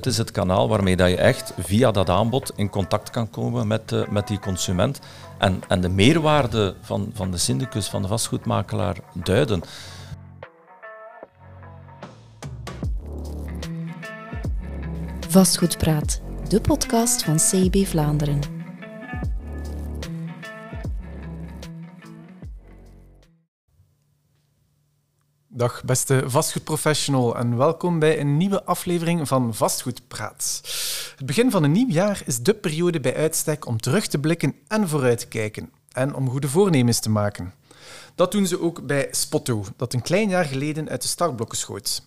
Het is het kanaal waarmee dat je echt via dat aanbod in contact kan komen met, uh, met die consument en, en de meerwaarde van, van de syndicus, van de vastgoedmakelaar duiden. Vastgoedpraat, de podcast van CIB Vlaanderen. Dag beste vastgoedprofessional en welkom bij een nieuwe aflevering van Vastgoedpraat. Het begin van een nieuw jaar is de periode bij uitstek om terug te blikken en vooruit te kijken en om goede voornemens te maken. Dat doen ze ook bij Spotto, dat een klein jaar geleden uit de startblokken schoot.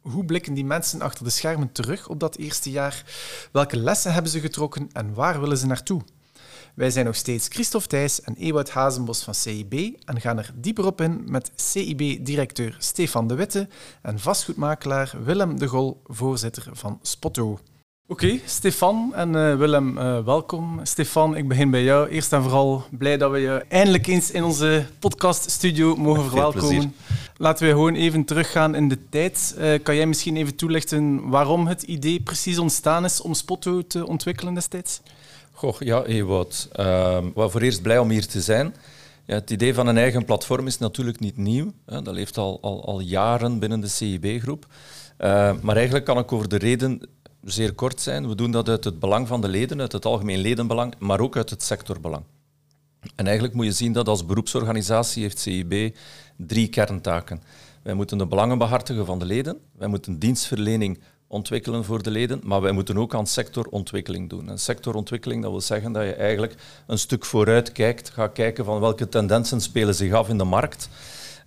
Hoe blikken die mensen achter de schermen terug op dat eerste jaar? Welke lessen hebben ze getrokken en waar willen ze naartoe? Wij zijn nog steeds Christophe Thijs en Ewout Hazenbos van CIB en gaan er dieper op in met CIB-directeur Stefan de Witte en vastgoedmakelaar Willem de Gol, voorzitter van Spotto. Oké, Stefan en uh, Willem, uh, welkom. Stefan, ik begin bij jou. Eerst en vooral blij dat we je eindelijk eens in onze podcaststudio mogen verwelkomen. Laten we gewoon even teruggaan in de tijd. Uh, kan jij misschien even toelichten waarom het idee precies ontstaan is om Spotto te ontwikkelen destijds? Goh, ja, Ewout. Uh, voor eerst blij om hier te zijn. Ja, het idee van een eigen platform is natuurlijk niet nieuw. Hè. Dat leeft al, al, al jaren binnen de CIB-groep. Uh, maar eigenlijk kan ik over de reden zeer kort zijn. We doen dat uit het belang van de leden, uit het algemeen ledenbelang, maar ook uit het sectorbelang. En eigenlijk moet je zien dat als beroepsorganisatie heeft CIB drie kerntaken. Wij moeten de belangen behartigen van de leden, wij moeten dienstverlening ontwikkelen voor de leden, maar wij moeten ook aan sectorontwikkeling doen. En sectorontwikkeling, dat wil zeggen dat je eigenlijk een stuk vooruit kijkt, gaat kijken van welke tendensen spelen zich af in de markt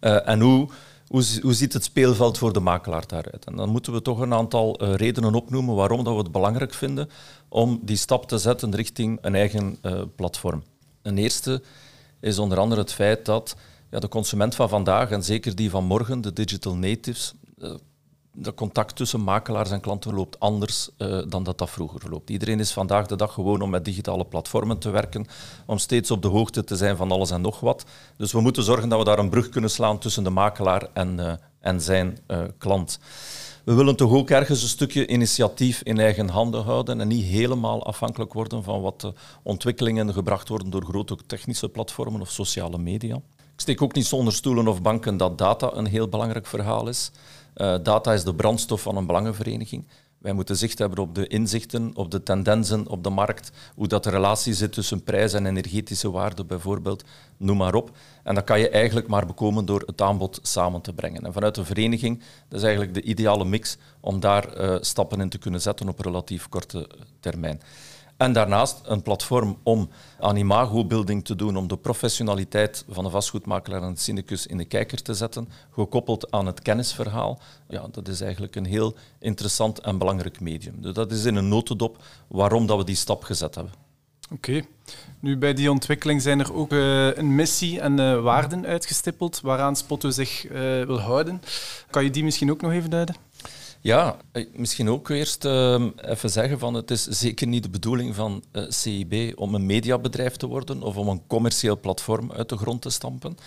uh, en hoe, hoe, hoe, ziet het speelveld voor de makelaar daaruit. En dan moeten we toch een aantal uh, redenen opnoemen waarom dat we het belangrijk vinden om die stap te zetten richting een eigen uh, platform. Een eerste is onder andere het feit dat ja, de consument van vandaag en zeker die van morgen, de digital natives, de contact tussen makelaars en klanten loopt anders uh, dan dat dat vroeger loopt. Iedereen is vandaag de dag gewoon om met digitale platformen te werken, om steeds op de hoogte te zijn van alles en nog wat. Dus we moeten zorgen dat we daar een brug kunnen slaan tussen de makelaar en, uh, en zijn uh, klant. We willen toch ook ergens een stukje initiatief in eigen handen houden en niet helemaal afhankelijk worden van wat ontwikkelingen gebracht worden door grote technische platformen of sociale media. Ik steek ook niet zonder stoelen of banken dat data een heel belangrijk verhaal is. Uh, data is de brandstof van een belangenvereniging. Wij moeten zicht hebben op de inzichten, op de tendensen op de markt, hoe dat de relatie zit tussen prijs en energetische waarde bijvoorbeeld, noem maar op. En dat kan je eigenlijk maar bekomen door het aanbod samen te brengen. En vanuit een vereniging, dat is eigenlijk de ideale mix om daar uh, stappen in te kunnen zetten op relatief korte termijn. En daarnaast een platform om aan imago-building te doen, om de professionaliteit van de vastgoedmakelaar en de syndicus in de kijker te zetten, gekoppeld aan het kennisverhaal. Ja, dat is eigenlijk een heel interessant en belangrijk medium. Dus dat is in een notendop waarom dat we die stap gezet hebben. Oké. Nu, bij die ontwikkeling zijn er ook uh, een missie en uh, waarden uitgestippeld waaraan Spotto zich uh, wil houden. Kan je die misschien ook nog even duiden? Ja, misschien ook eerst uh, even zeggen van het is zeker niet de bedoeling van uh, CIB om een mediabedrijf te worden of om een commercieel platform uit de grond te stampen.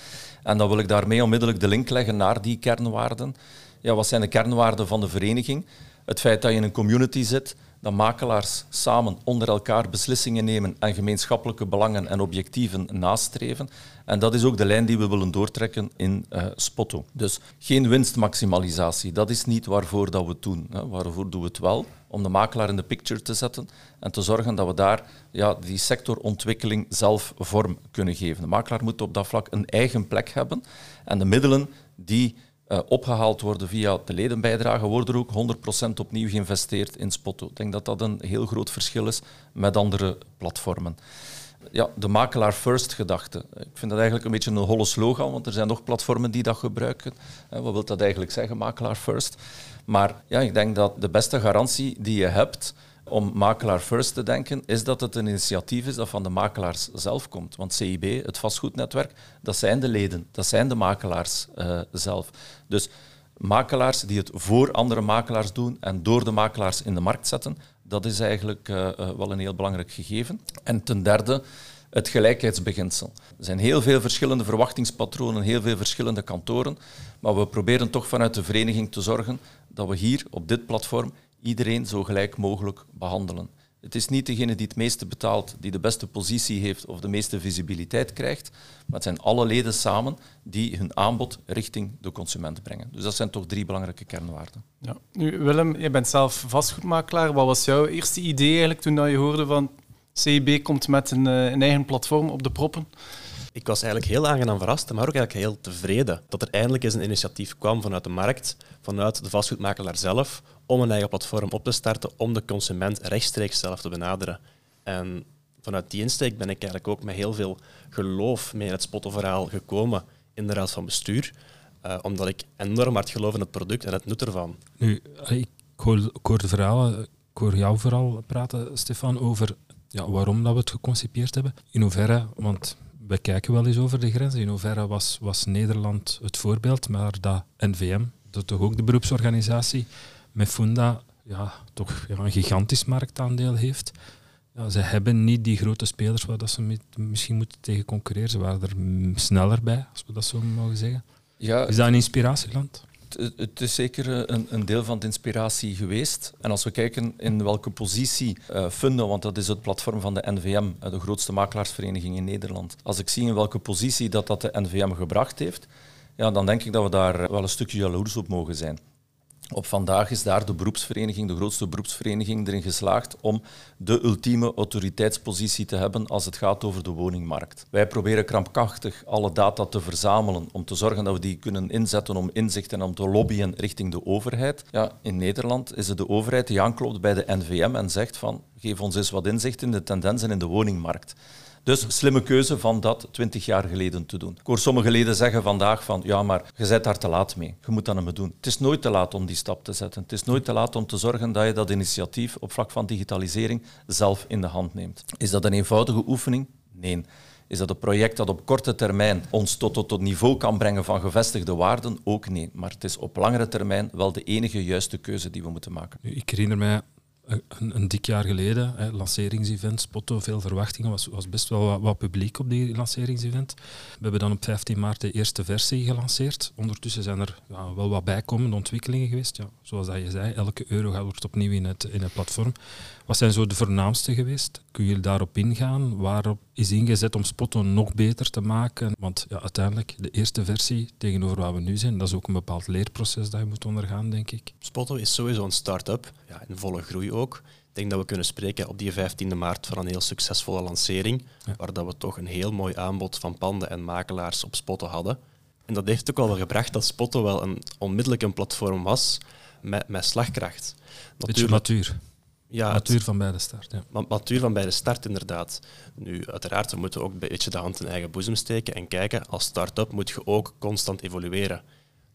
En dan wil ik daarmee onmiddellijk de link leggen naar die kernwaarden. Ja, wat zijn de kernwaarden van de vereniging? Het feit dat je in een community zit, dat makelaars samen onder elkaar beslissingen nemen en gemeenschappelijke belangen en objectieven nastreven. En dat is ook de lijn die we willen doortrekken in uh, Spotto. Dus geen winstmaximalisatie, dat is niet waarvoor dat we het doen. Hè. Waarvoor doen we het wel? Om de makelaar in de picture te zetten en te zorgen dat we daar ja, die sectorontwikkeling zelf vorm kunnen geven. De makelaar moet op dat vlak een eigen plek hebben en de middelen die uh, opgehaald worden via de ledenbijdrage, worden er ook 100% opnieuw geïnvesteerd in Spotto. Ik denk dat dat een heel groot verschil is met andere platformen. Ja, de makelaar first gedachte. Ik vind dat eigenlijk een beetje een holle slogan, want er zijn nog platformen die dat gebruiken. Uh, wat wil dat eigenlijk zeggen, makelaar first? Maar ja, ik denk dat de beste garantie die je hebt om makelaar first te denken, is dat het een initiatief is dat van de makelaars zelf komt. Want CIB, het vastgoednetwerk, dat zijn de leden, dat zijn de makelaars uh, zelf. Dus makelaars die het voor andere makelaars doen en door de makelaars in de markt zetten, dat is eigenlijk uh, uh, wel een heel belangrijk gegeven. En ten derde, het gelijkheidsbeginsel. Er zijn heel veel verschillende verwachtingspatronen, heel veel verschillende kantoren, maar we proberen toch vanuit de vereniging te zorgen dat we hier op dit platform iedereen zo gelijk mogelijk behandelen. Het is niet degene die het meeste betaalt, die de beste positie heeft of de meeste visibiliteit krijgt, maar het zijn alle leden samen die hun aanbod richting de consument brengen. Dus dat zijn toch drie belangrijke kernwaarden. Ja. Nu, Willem, je bent zelf vastgoedmakelaar. Wat was jouw eerste idee eigenlijk toen je hoorde van CIB komt met een, eh, een eigen platform op de proppen? Ik was eigenlijk heel aangenaam verrast, maar ook eigenlijk heel tevreden dat er eindelijk eens een initiatief kwam vanuit de markt, vanuit de vastgoedmakelaar zelf, om een eigen platform op te starten om de consument rechtstreeks zelf te benaderen. En vanuit die insteek ben ik eigenlijk ook met heel veel geloof mee in het Spotto-verhaal gekomen in de raad van bestuur, uh, omdat ik enorm hard geloof in het product en het nut ervan. Nu, ik hoor, ik hoor de verhalen, ik hoor jou vooral praten, Stefan, over ja, waarom dat we het geconcipeerd hebben. In hoeverre, want we kijken wel eens over de grenzen, in hoeverre was, was Nederland het voorbeeld, maar dat NVM, dat toch ook de beroepsorganisatie, met Funda ja, toch ja, een gigantisch marktaandeel heeft. Ja, ze hebben niet die grote spelers waar dat ze met, misschien moeten tegen concurreren. Ze waren er sneller bij, als we dat zo mogen zeggen. Ja, is dat een inspiratieland? Het is zeker een, een, deel van de inspiratie geweest. En als we kijken in welke positie uh, want dat is het platform van de NVM, eh, de grootste makelaarsvereniging in Nederland. Als ik zie in welke positie dat, dat de NVM gebracht heeft, ja, dan denk ik dat we daar wel een stukje jaloers op mogen zijn. Op vandaag is daar de beroepsvereniging, de grootste beroepsvereniging, erin geslaagd om de ultieme autoriteitspositie te hebben als het gaat over de woningmarkt. Wij proberen krampachtig alle data te verzamelen om te zorgen dat we die kunnen inzetten om inzicht en om te lobbyen richting de overheid. Ja, in Nederland is het de overheid die aanklopt bij de NVM en zegt van geef ons eens wat inzicht in de tendensen in de woningmarkt. Dus slimme keuze van dat twintig jaar geleden te doen. Ik hoor sommige leden zeggen vandaag van ja, maar je bent daar te laat mee. Je moet dat niet doen. Het is nooit te laat om die stap te zetten. Het is nooit te laat om te zorgen dat je dat initiatief op vlak van digitalisering zelf in de hand neemt. Is dat een eenvoudige oefening? Nee. Is dat een project dat op korte termijn ons tot, tot het niveau kan brengen van gevestigde waarden? Ook nee. Maar het is op langere termijn wel de enige juiste keuze die we moeten maken. Ik herinner mij een, een, dik jaar geleden, hè, lanceringsevent, Spotto, veel verwachtingen, was, was best wel wat, publiek op die lanceringsevent. We hebben dan op 15 maart de eerste versie gelanceerd. Ondertussen zijn er ja, wel wat bijkomende ontwikkelingen geweest. Ja, zoals dat je zei, elke euro gaat opnieuw in het, in het platform. Wat zijn zo de voornaamste geweest? Kun je daarop ingaan? Waarop is ingezet om Spotto nog beter te maken? Want ja, uiteindelijk, de eerste versie tegenover waar we nu zijn, dat is ook een bepaald leerproces dat je moet ondergaan, denk ik. Spotto is sowieso een start-up, ja, in volle groei ook. Ik denk dat we kunnen spreken op die 15e maart van een heel succesvolle lancering, waar dat we toch een heel mooi aanbod van panden en makelaars op Spotto hadden. En dat heeft ook wel gebracht dat Spotto wel een, onmiddellijk een platform was met, met slagkracht. Natuurlijk, matuur. Ja, matuur van bij de start. Ja. Matuur van bij de start, inderdaad. Nu, uiteraard, we moeten ook een beetje de hand in eigen boezem steken en kijken, als start-up moet je ook constant evolueren.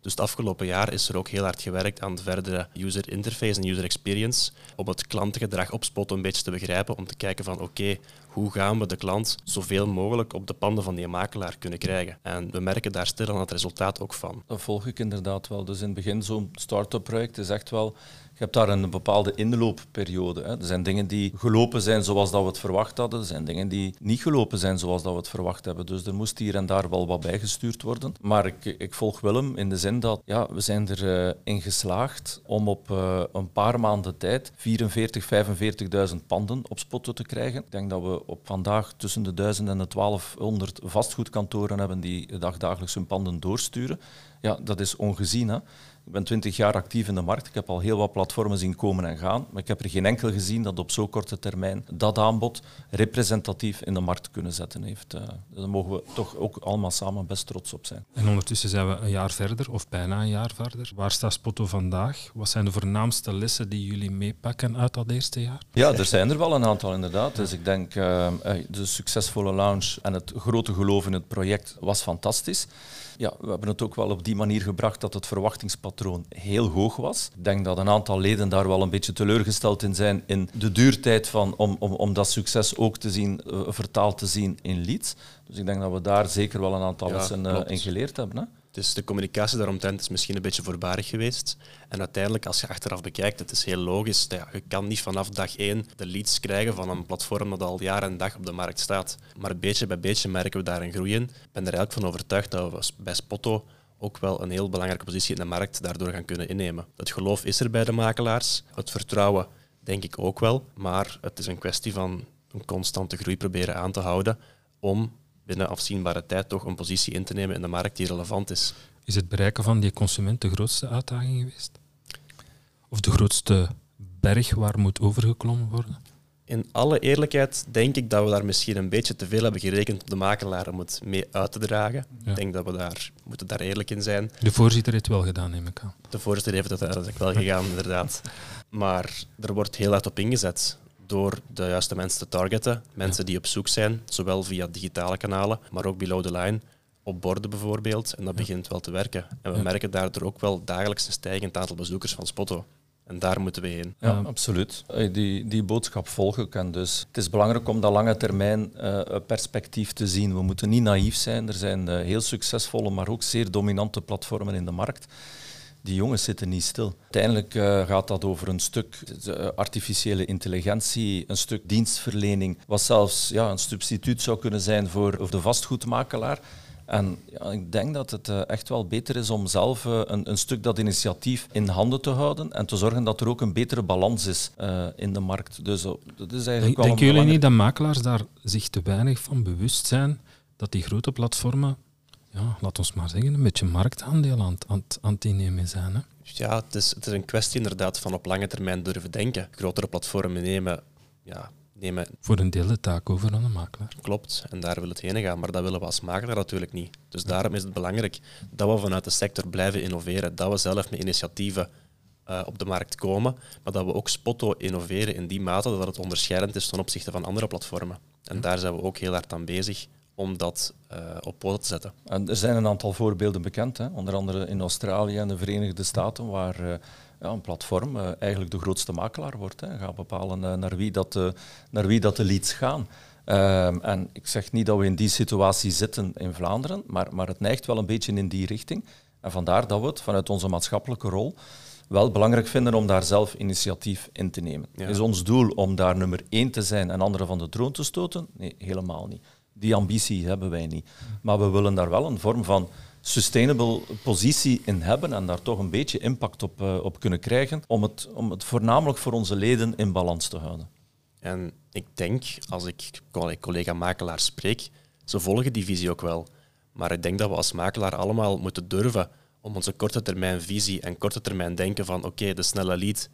Dus het afgelopen jaar is er ook heel hard gewerkt aan de verdere user interface en user experience, om het klantengedrag op Spot een beetje te begrijpen, om te kijken van oké, hoe gaan we de klant zoveel mogelijk op de panden van die makelaar kunnen krijgen. En we merken daar stil aan het resultaat ook van. Dat volg ik inderdaad wel. Dus in het begin zo'n start-up project is echt wel je hebt daar een bepaalde inloopperiode. Hè. Er zijn dingen die gelopen zijn zoals dat we het verwacht hadden. Er zijn dingen die niet gelopen zijn zoals dat we het verwacht hebben. Dus er moest hier en daar wel wat bijgestuurd worden. Maar ik, ik volg Willem in de zin dat ja, we zijn erin uh, geslaagd om op uh, een paar maanden tijd 44, 45.000 panden op Spotto te krijgen. Ik denk dat we op vandaag tussen de 1000 en de 1200 vastgoedkantoren hebben die dagdagelijks hun panden doorsturen. Ja, dat is ongezien. Hè? Ik ben twintig jaar actief in de markt. Ik heb al heel wat platformen zien komen en gaan. Maar ik heb er geen enkel gezien dat op zo'n korte termijn dat aanbod representatief in de markt kunnen zetten heeft. Uh, daar mogen we toch ook allemaal samen best trots op zijn. En ondertussen zijn we een jaar verder, of bijna een jaar verder. Waar staat Spotto vandaag? Wat zijn de voornaamste lessen die jullie meepakken uit dat eerste jaar? Ja, er zijn er wel een aantal inderdaad. Dus ik denk uh, de succesvolle launch en het grote geloof in het project was fantastisch ja, we hebben het ook wel op die manier gebracht dat het verwachtingspatroon heel hoog was. Ik denk dat een aantal leden daar wel een beetje teleurgesteld in zijn in de duurtijd van, om, om, om dat succes ook te zien, uh, vertaald te zien in leads. Dus ik denk dat we daar zeker wel een aantal lessen uh, in geleerd hebben. Hè? Dus de communicatie daaromtrent is misschien een beetje voorbarig geweest. En uiteindelijk, als je achteraf bekijkt, het is heel logisch. Ja, je kan niet vanaf dag één de leads krijgen van een platform dat al jaar en dag op de markt staat. Maar beetje bij beetje merken we daar een groei in. Ik ben er eigenlijk van overtuigd dat we bij Spotto ook wel een heel belangrijke positie in de markt daardoor gaan kunnen innemen. Het geloof is er bij de makelaars, het vertrouwen denk ik ook wel, maar het is een kwestie van een constante groei proberen aan te houden om binnen afzienbare tijd toch een positie in te nemen in de markt die relevant is. Is het bereiken van die consument de grootste uitdaging geweest? Of de grootste berg waar moet overgeklommen worden? In alle eerlijkheid denk ik dat we daar misschien een beetje te veel hebben gerekend op de makelaar om het mee uit te dragen. Ja. Ik denk dat we daar moeten daar eerlijk in zijn. De voorzitter heeft het wel gedaan, neem ik aan. De voorzitter heeft het uiteindelijk wel gegaan, inderdaad. Maar er wordt heel hard op ingezet door de juiste mensen te targeten. Mensen die op zoek zijn, zowel via digitale kanalen, maar ook below the line, op borden bijvoorbeeld. En dat begint wel te werken. En we Ja. merken daardoor ook wel dagelijks een stijgend aantal bezoekers van Spotto. En daar moeten we heen. Ja, Ja. absoluut. Die, die boodschap volg ik. En dus het is belangrijk om dat lange termijn eh, perspectief te zien. We moeten niet naïef zijn. Er zijn eh, heel succesvolle, maar ook zeer dominante platformen in de markt. Die jongens zitten niet stil. Uiteindelijk eh, gaat dat over een stuk artificiële intelligentie, een stuk dienstverlening, wat zelfs ja, een substituut zou kunnen zijn voor voor de vastgoedmakelaar. En ja, ik denk dat het eh, echt wel beter is om zelf eh, een, een stuk dat initiatief in handen te houden en te zorgen dat er ook een betere balans is eh, in de markt. Dus dat is eigenlijk Denk, wel denken jullie niet dat makelaars daar zich te weinig van bewust zijn dat die grote platformen, ja, laat ons maar zeggen, een beetje marktaandeel aan, het- aan, aan het innemen zijn? Hè? Ja, het is, het is een kwestie inderdaad van op lange termijn durven denken. Grotere platformen nemen, ja, nemen Voor een deel de taak over aan de makelaar. Klopt, en daar wil het heen gaan, maar dat willen we als makelaar natuurlijk niet. Dus daarom is het belangrijk dat we vanuit de sector blijven innoveren, dat we zelf met initiatieven eh, op de markt komen, maar dat we ook Spotto innoveren in die mate dat het onderscheidend is ten opzichte van andere platformen. En daar zijn we ook heel hard aan bezig om dat eh, op poten te zetten. En er zijn een aantal voorbeelden bekend, hè? onder andere in Australië en de Verenigde Staten, waar eh, ja, een platform eh, eigenlijk de grootste makelaar wordt. Hè? Gaat bepalen eh, naar, wie dat, de- naar wie dat de leads gaan. Ehm, en ik zeg niet dat we in die situatie zitten in Vlaanderen, maar, maar het neigt wel een beetje in die richting. En vandaar dat we het vanuit onze maatschappelijke rol wel belangrijk vinden om daar zelf initiatief in te nemen. Ja. Is ons doel om daar nummer één te zijn en anderen van de troon te stoten? Nee, helemaal niet. Die ambitie hebben wij niet. Maar we willen daar wel een vorm van sustainable positie in hebben en daar toch een beetje impact op, eh, op kunnen krijgen om het, om het voornamelijk voor onze leden in balans te houden. En ik denk, als ik collega-makelaars spreek, ze volgen die visie ook wel. Maar ik denk dat we als makelaar allemaal moeten durven om onze korte termijn visie en korte termijn denken van oké, de snelle lead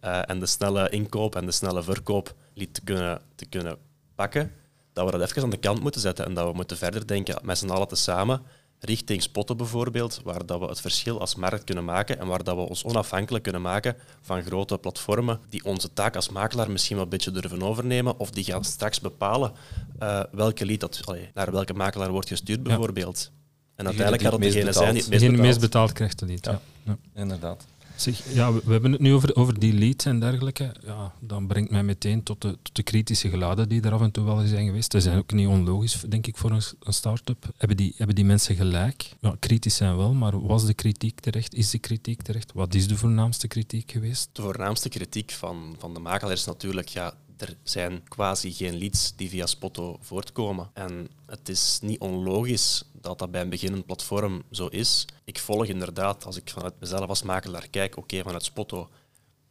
eh, en de snelle inkoop en de snelle verkoop lead te kunnen, te kunnen pakken, dat we dat even aan de kant moeten zetten en dat we moeten verder denken met z'n allen tezamen richting spotten bijvoorbeeld, waar dat we het verschil als markt kunnen maken en waar dat we ons onafhankelijk kunnen maken van grote platformen die onze taak als makelaar misschien wel een beetje durven overnemen of die gaan straks bepalen eh, welke lead dat, allee, naar welke makelaar wordt gestuurd bijvoorbeeld. En uiteindelijk gaat het het degene zijn die het meest betaald krijgt. Ja. Ja. Ja. Inderdaad. Zeg, ja, we, hebben het nu over, over die leads en dergelijke. Ja, dat brengt mij meteen tot de, tot de kritische geladen die er af en toe wel zijn geweest. Dat zijn ook niet onlogisch, denk ik, voor een, start-up. Hebben die, hebben die mensen gelijk? Kritisch zijn wel, maar was de kritiek terecht? Is de kritiek terecht? Wat is de voornaamste kritiek geweest? De voornaamste kritiek van, van de makelaar is natuurlijk, ja, er zijn quasi geen leads die via Spotto voortkomen. En het is niet onlogisch dat dat bij een beginnend platform zo is. Ik volg inderdaad, als ik vanuit mezelf als makelaar kijk, oké, vanuit Spotto,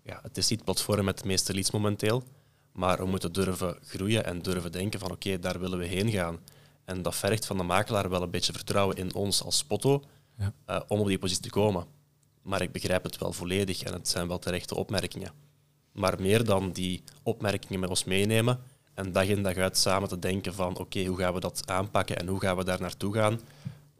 ja, het is niet het platform met de meeste leads momenteel, maar we moeten durven groeien en durven denken van oké, daar willen we heen gaan. En dat vergt van de makelaar wel een beetje vertrouwen in ons als Spotto Ja. eh, om op die positie te komen. Maar ik begrijp het wel volledig en het zijn wel terechte opmerkingen. Maar meer dan die opmerkingen met ons meenemen en dag in dag uit samen te denken van oké, hoe gaan we dat aanpakken en hoe gaan we daar naartoe gaan,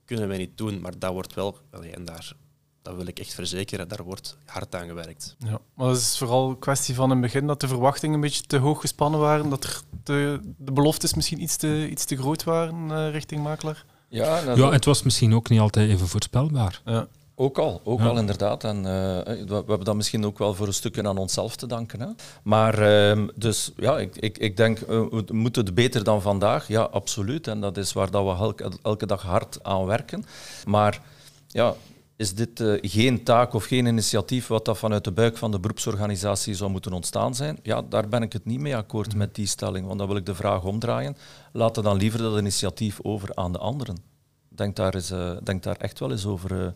kunnen wij niet doen. Maar dat wordt wel, en daar, dat wil ik echt verzekeren, daar wordt hard aan gewerkt. Ja, maar het is vooral een kwestie van in het begin dat de verwachtingen een beetje te hoog gespannen waren, dat er te, de beloftes misschien iets te, iets te groot waren eh, richting makelaar. Ja, dat Ja, het was misschien ook niet altijd even voorspelbaar. Ja. Ook al, ook Ja. al inderdaad. En eh, we, we hebben dat misschien ook wel voor een stukje aan onszelf te danken. Hè. Maar ehm, dus ja, ik, ik, ik denk, eh, we moeten het beter dan vandaag? Ja, absoluut. En dat is waar dat we elke, elke dag hard aan werken. Maar ja, is dit eh, geen taak of geen initiatief wat dat vanuit de buik van de beroepsorganisatie zou moeten ontstaan zijn? Ja, daar ben ik het niet mee akkoord met die stelling. Want dan wil ik de vraag omdraaien. Laten dan liever dat initiatief over aan de anderen. Denk daar, eens, uh, denk daar echt wel eens over,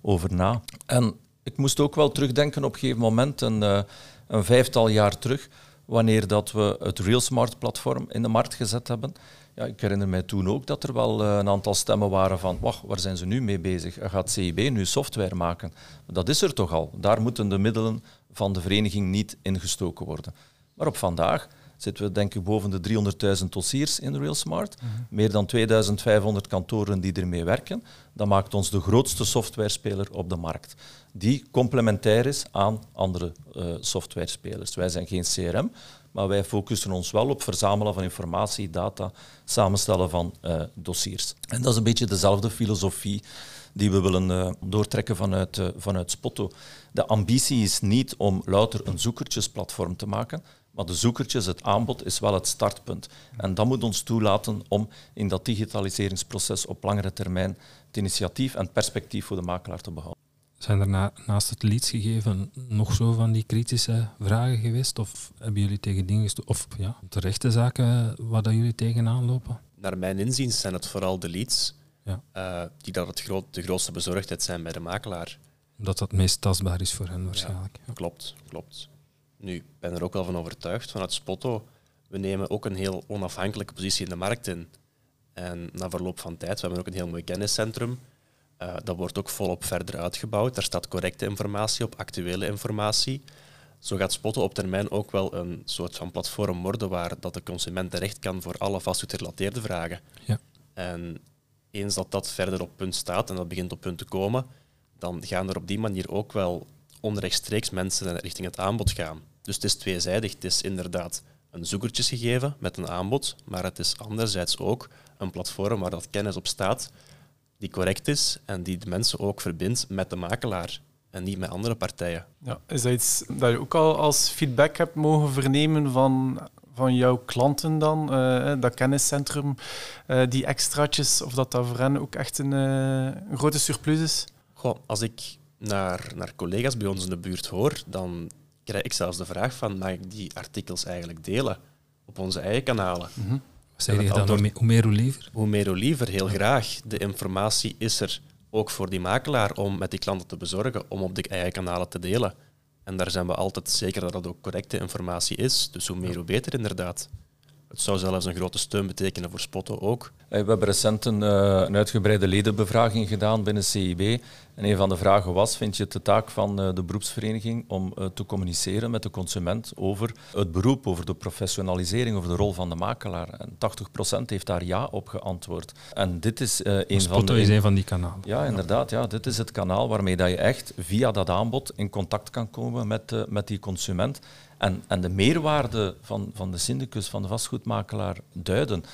over na. En ik moest ook wel terugdenken op een gegeven moment, een, een vijftal jaar terug, wanneer dat we het RealSmart-platform in de markt gezet hebben. Ja, ik herinner mij toen ook dat er wel een aantal stemmen waren van wacht, waar zijn ze nu mee bezig? Gaat CIB nu software maken? Dat is er toch al. Daar moeten de middelen van de vereniging niet ingestoken worden. Maar op vandaag zitten we denk ik boven de 300.000 dossiers in RealSmart. Mm Meer dan 2500 kantoren die ermee werken. Dat maakt ons de grootste softwarespeler op de markt. Die complementair is aan andere uh, softwarespelers. Wij zijn geen CRM, maar wij focussen ons wel op verzamelen van informatie, data, samenstellen van uh, dossiers. En dat is een beetje dezelfde filosofie die we willen uh, doortrekken vanuit, uh, vanuit Spotto. De ambitie is niet om louter een zoekertjesplatform te maken, maar de zoekertjes, het aanbod, is wel het startpunt. En dat moet ons toelaten om in dat digitaliseringsproces op langere termijn het initiatief en perspectief voor de makelaar te behouden. Zijn er na, naast het leadsgegeven nog zo van die kritische vragen geweest? Of hebben jullie tegen dingen Of ja, terechte zaken waar dat jullie tegenaan lopen? Naar mijn inziens zijn het vooral de leads ja. Uh, die dat het groot, de grootste bezorgdheid zijn bij de makelaar. Omdat dat het meest tastbaar is voor hen waarschijnlijk. Ja, klopt, klopt. Nu, ik ben er ook wel van overtuigd vanuit Spotto. We nemen ook een heel onafhankelijke positie in de markt in. En na verloop van tijd, we hebben ook een heel mooi kenniscentrum. Uh, dat wordt ook volop verder uitgebouwd. Daar staat correcte informatie op, actuele informatie. Zo gaat Spotto op termijn ook wel een soort van platform worden waar dat de consument terecht kan voor alle vastgoedgerelateerde vragen. Ja. En eens dat dat verder op punt staat en dat begint op punt te komen, dan gaan er op die manier ook wel onrechtstreeks mensen richting het aanbod gaan. Dus het is tweezijdig. Het is inderdaad een zoekertjesgegeven met een aanbod, maar het is anderzijds ook een platform waar dat kennis op staat die correct is en die de mensen ook verbindt met de makelaar en niet met andere partijen. Ja, is dat iets dat je ook al als feedback hebt mogen vernemen van, van jouw klanten dan, uh, dat kenniscentrum, uh, die extraatjes, of dat dat voor hen ook echt een, uh, een grote surplus is? Goh, als ik naar, naar collega's bij ons in de buurt hoor, dan krijg ik zelfs de vraag van, mag ik die artikels eigenlijk delen op onze eigen kanalen? Mm -hmm. Zeg je dan, hoe meer hoe liever? Hoe meer hoe liever, heel graag. De informatie is er ook voor die makelaar om met die klanten te bezorgen, om op de eigen kanalen te delen. En daar zijn we altijd zeker dat dat ook correcte informatie is. Dus hoe meer, hoe beter inderdaad. Het zou zelfs een grote steun betekenen voor Spotto ook. We hebben recent een, eh, een uitgebreide ledenbevraging gedaan binnen CIB. En een van de vragen was, vind je het de taak van eh, de beroepsvereniging om uh, te communiceren met de consument over het beroep, over de professionalisering, over de rol van de makelaar? En 80% heeft daar ja op geantwoord. En dit is uh, een van de... is een van die kanalen. Ja, inderdaad. Ja. Dit is het kanaal waarmee dat je echt via dat aanbod in contact kan komen met, met die consument. En, en de meerwaarde van, van de syndicus, van de vastgoedmakelaar, duiden.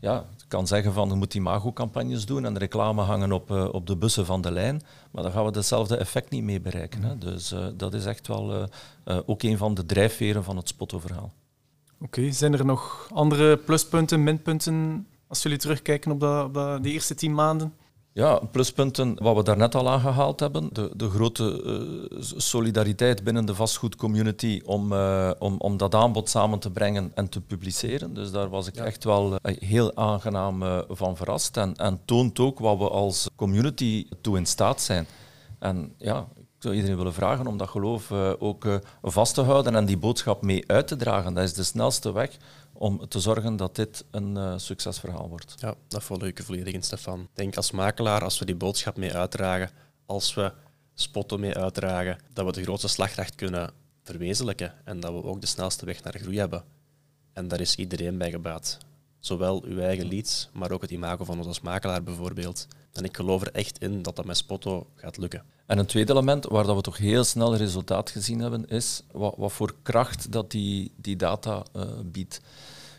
Ja, kan zeggen van je moet imago-campagnes doen en reclame hangen op, uh, op de bussen van de lijn, maar dan gaan we hetzelfde effect niet mee bereiken. Hè. Dus uh, dat is echt wel uh, ook een van de drijfveren van het Spotto-verhaal. Oké, okay. zijn er nog andere pluspunten, minpunten als jullie terugkijken op, dat, op dat, die eerste tien maanden? Ja, pluspunten wat we daarnet al aangehaald hebben. De, de grote uh, solidariteit binnen de vastgoedcommunity om, uh, om, om dat aanbod samen te brengen en te publiceren. Dus daar was ik ja. echt wel uh, heel aangenaam van verrast. En, en toont ook wat we als community toe in staat zijn. En ja, ik zou iedereen willen vragen om dat geloof ook vast te houden en die boodschap mee uit te dragen. Dat is de snelste weg om te zorgen dat dit een uh, succesverhaal wordt. Ja, dat volg ik volledig in, Stefan. Ik denk als makelaar, als we die boodschap mee uitdragen, als we spotten mee uitdragen, dat we de grootste slagkracht kunnen verwezenlijken en dat we ook de snelste weg naar groei hebben. En daar is iedereen bij gebaat. Zowel uw eigen leads, maar ook het imago van ons als makelaar bijvoorbeeld. En ik geloof er echt in dat dat met Spotto gaat lukken. En een tweede element waar dat we toch heel snel resultaat gezien hebben, is wat, wat voor kracht dat die, die data uh, biedt.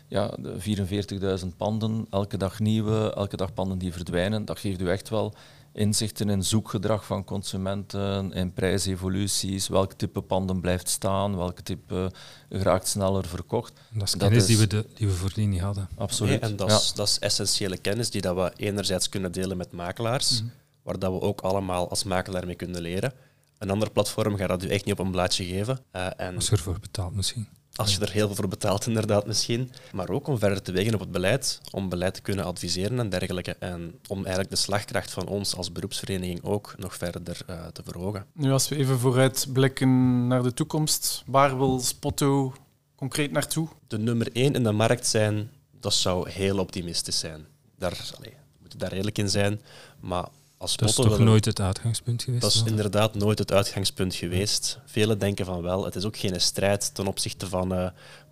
Ja, 44.000 panden, elke dag nieuwe, elke dag panden die verdwijnen, dat geeft u echt wel inzichten in zoekgedrag van consumenten, in prijsevoluties, welk type panden blijft staan, welk type geraakt sneller verkocht. Dat is kennis die, we de, die we voordien niet hadden. Absoluut. Nee, en dat is, dat is essentiële kennis die dat we enerzijds kunnen delen met makelaars, mm waar dat we ook allemaal als makelaar mee kunnen leren. Een ander platform gaat dat u echt niet op een blaadje geven. Uh, en Als je ervoor betaalt misschien. Als je er heel veel voor betaalt, inderdaad misschien. Maar ook om verder te wegen op het beleid, om beleid te kunnen adviseren en dergelijke. En om eigenlijk de slagkracht van ons als beroepsvereniging ook nog verder uh, te verhogen. Nu, als we even vooruitblikken naar de toekomst, waar wil Spotto concreet naartoe? De nummer één in de markt zijn, dat zou heel optimistisch zijn. Daar, allez, we moeten daar eerlijk in zijn. Maar als dat is toch nooit het uitgangspunt geweest? Dat is inderdaad nooit het uitgangspunt geweest. Velen denken van wel. Het is ook geen strijd ten opzichte van uh,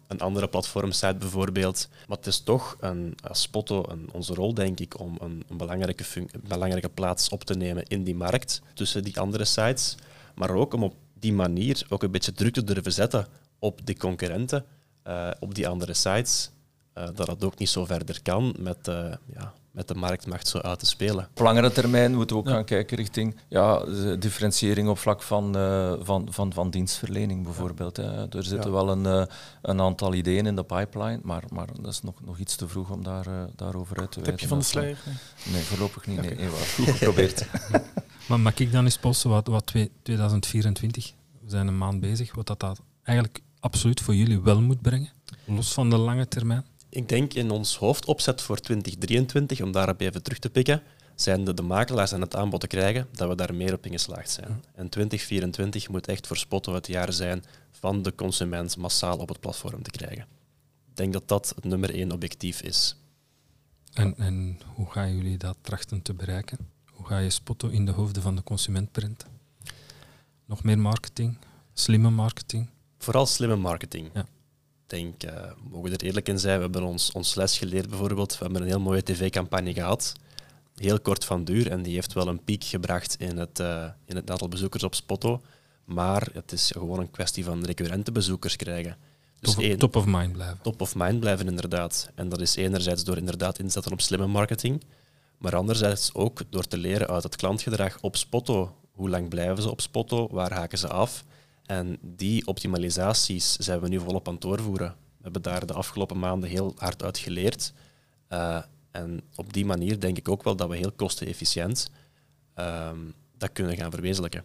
een andere platformsite bijvoorbeeld. Maar het is toch een, als Spotto een, onze rol, denk ik, om een, een belangrijke, een belangrijke plaats op te nemen in die markt tussen die andere sites. Maar ook om op die manier ook een beetje druk te durven zetten op die concurrenten, uh, op die andere sites. Uh, dat dat ook niet zo verder kan met, ja, met de marktmacht zo uit te spelen. Op langere termijn moeten we ook gaan kijken richting ja, differentiëring op vlak van, uh, van, van, van dienstverlening bijvoorbeeld. Hè. Er zitten wel een, uh, een aantal ideeën in de pipeline, maar, maar dat is nog, nog iets te vroeg om daar, uh, daarover uit te wijzen. Heb je van de sluier? Nee, nee voorlopig niet. Okay. Nee, nee, goed geprobeerd. maar mag ik dan eens posten wat, wat 2024, we zijn een maand bezig, wat dat, dat eigenlijk absoluut voor jullie wel moet brengen, los van de lange termijn? Ik denk in ons hoofdopzet voor 2023, om daarop even terug te pikken, zijn de, de makelaars aan het aanbod te krijgen dat we daar meer op ingeslaagd zijn. En 2024 moet echt voor Spotto het jaar zijn van de consument massaal op het platform te krijgen. Ik denk dat dat het nummer één objectief is. En, en hoe gaan jullie dat trachten te bereiken? Hoe ga je Spotto in de hoofden van de consument printen? Nog meer marketing? Slimme marketing? Vooral slimme marketing. Ja denk, uh, mogen we er eerlijk in zijn, we hebben ons, ons les geleerd bijvoorbeeld. We hebben een heel mooie tv-campagne gehad, heel kort van duur, en die heeft wel een piek gebracht in het, uh, in het aantal bezoekers op Spotto. Maar het is gewoon een kwestie van recurrente bezoekers krijgen. Dus top, één, top of mind blijven. Top of mind blijven, inderdaad. En dat is enerzijds door inderdaad inzetten op slimme marketing, maar anderzijds ook door te leren uit het klantgedrag op Spotto. Hoe lang blijven ze op Spotto? Waar haken ze af? En die optimalisaties zijn we nu volop aan het doorvoeren. We hebben daar de afgelopen maanden heel hard uit geleerd. Uh, en op die manier denk ik ook wel dat we heel kostenefficiënt um, dat kunnen gaan verwezenlijken.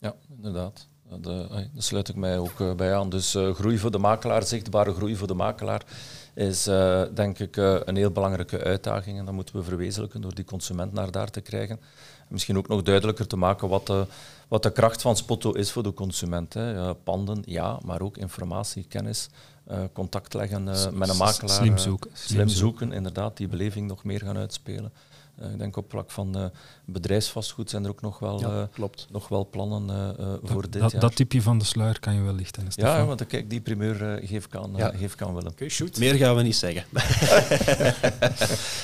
Ja, inderdaad. De, daar sluit ik mij ook uh, bij aan. Dus uh, groei voor de makelaar, zichtbare groei voor de makelaar, is denk ik een heel belangrijke uitdaging. En dat moeten we verwezenlijken door die consument naar daar te krijgen. En misschien ook nog duidelijker te maken wat de wat de kracht van Spotto is voor de consument. Hè. panden, ja, maar ook informatie, kennis, uh, contact leggen uh, met een makelaar. Slim zoeken. Slim zoeken, inderdaad, die beleving nog meer gaan uitspelen. Uh, ik denk op vlak van bedrijfsvastgoed zijn er ook nog wel, ja, klopt. Nog wel plannen voor dat, dit dat, jaar. Dat tipje van de sluier kan je wel lichten. Ja, ja, want kijk, die primeur geef ik aan, ja. geef ik aan Willem. Okay, shoot. Meer gaan we niet zeggen.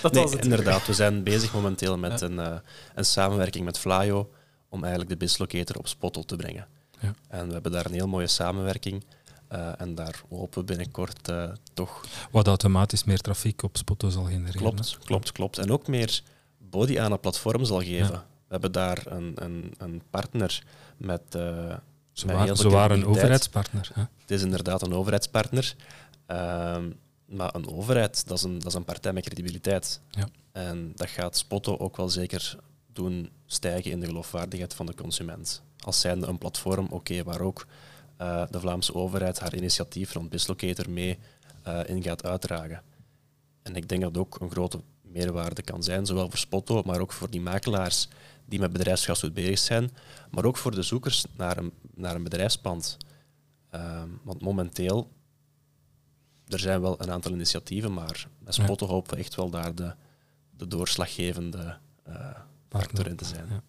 dat nee, was het inderdaad, we zijn bezig momenteel met ja. een, een samenwerking met Flyo om eigenlijk de BIS-locator op Spotto te brengen. Ja. En we hebben daar een heel mooie samenwerking. Uh, en daar hopen we binnenkort uh, toch... Wat automatisch meer trafiek op Spotto zal genereren. Klopt, klopt, klopt. En ook meer body aan het platform zal geven. Ja. We hebben daar een, een, een partner met... Uh, ze, met waren, ze waren een overheidspartner. Hè? Het is inderdaad een overheidspartner. Ehm, maar een overheid, dat is een, dat is een partij met credibiliteit. Ja. En dat gaat Spotto ook wel zeker doen stijgen in de geloofwaardigheid van de consument. Als zijnde een platform, oké, waar ook uh, de Vlaamse overheid haar initiatief rond BISlocator mee uh, in gaat uitdragen. En ik denk dat ook een grote meerwaarde kan zijn, zowel voor Spotto, maar ook voor die makelaars die met bedrijfsvastgoed bezig zijn, maar ook voor de zoekers naar een, naar een bedrijfspand. Uh, want momenteel, er zijn wel een aantal initiatieven, maar met Spotto hopen we echt wel daar de, de doorslaggevende partner in te zijn. Ja.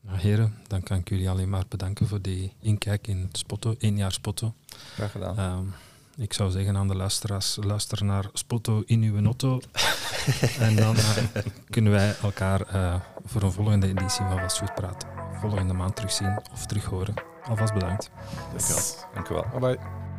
Nou, heren, dan kan ik jullie alleen maar bedanken voor die inkijk in Spotto, één jaar Spotto. Graag gedaan. Um, ik zou zeggen aan de luisteraars, luister naar Spotto in uw auto. en dan uh, kunnen wij elkaar uh, voor een volgende editie van Vastgoed Praten volgende maand terugzien of terughoren. Alvast bedankt. Yes. Dank u wel. Bye bye.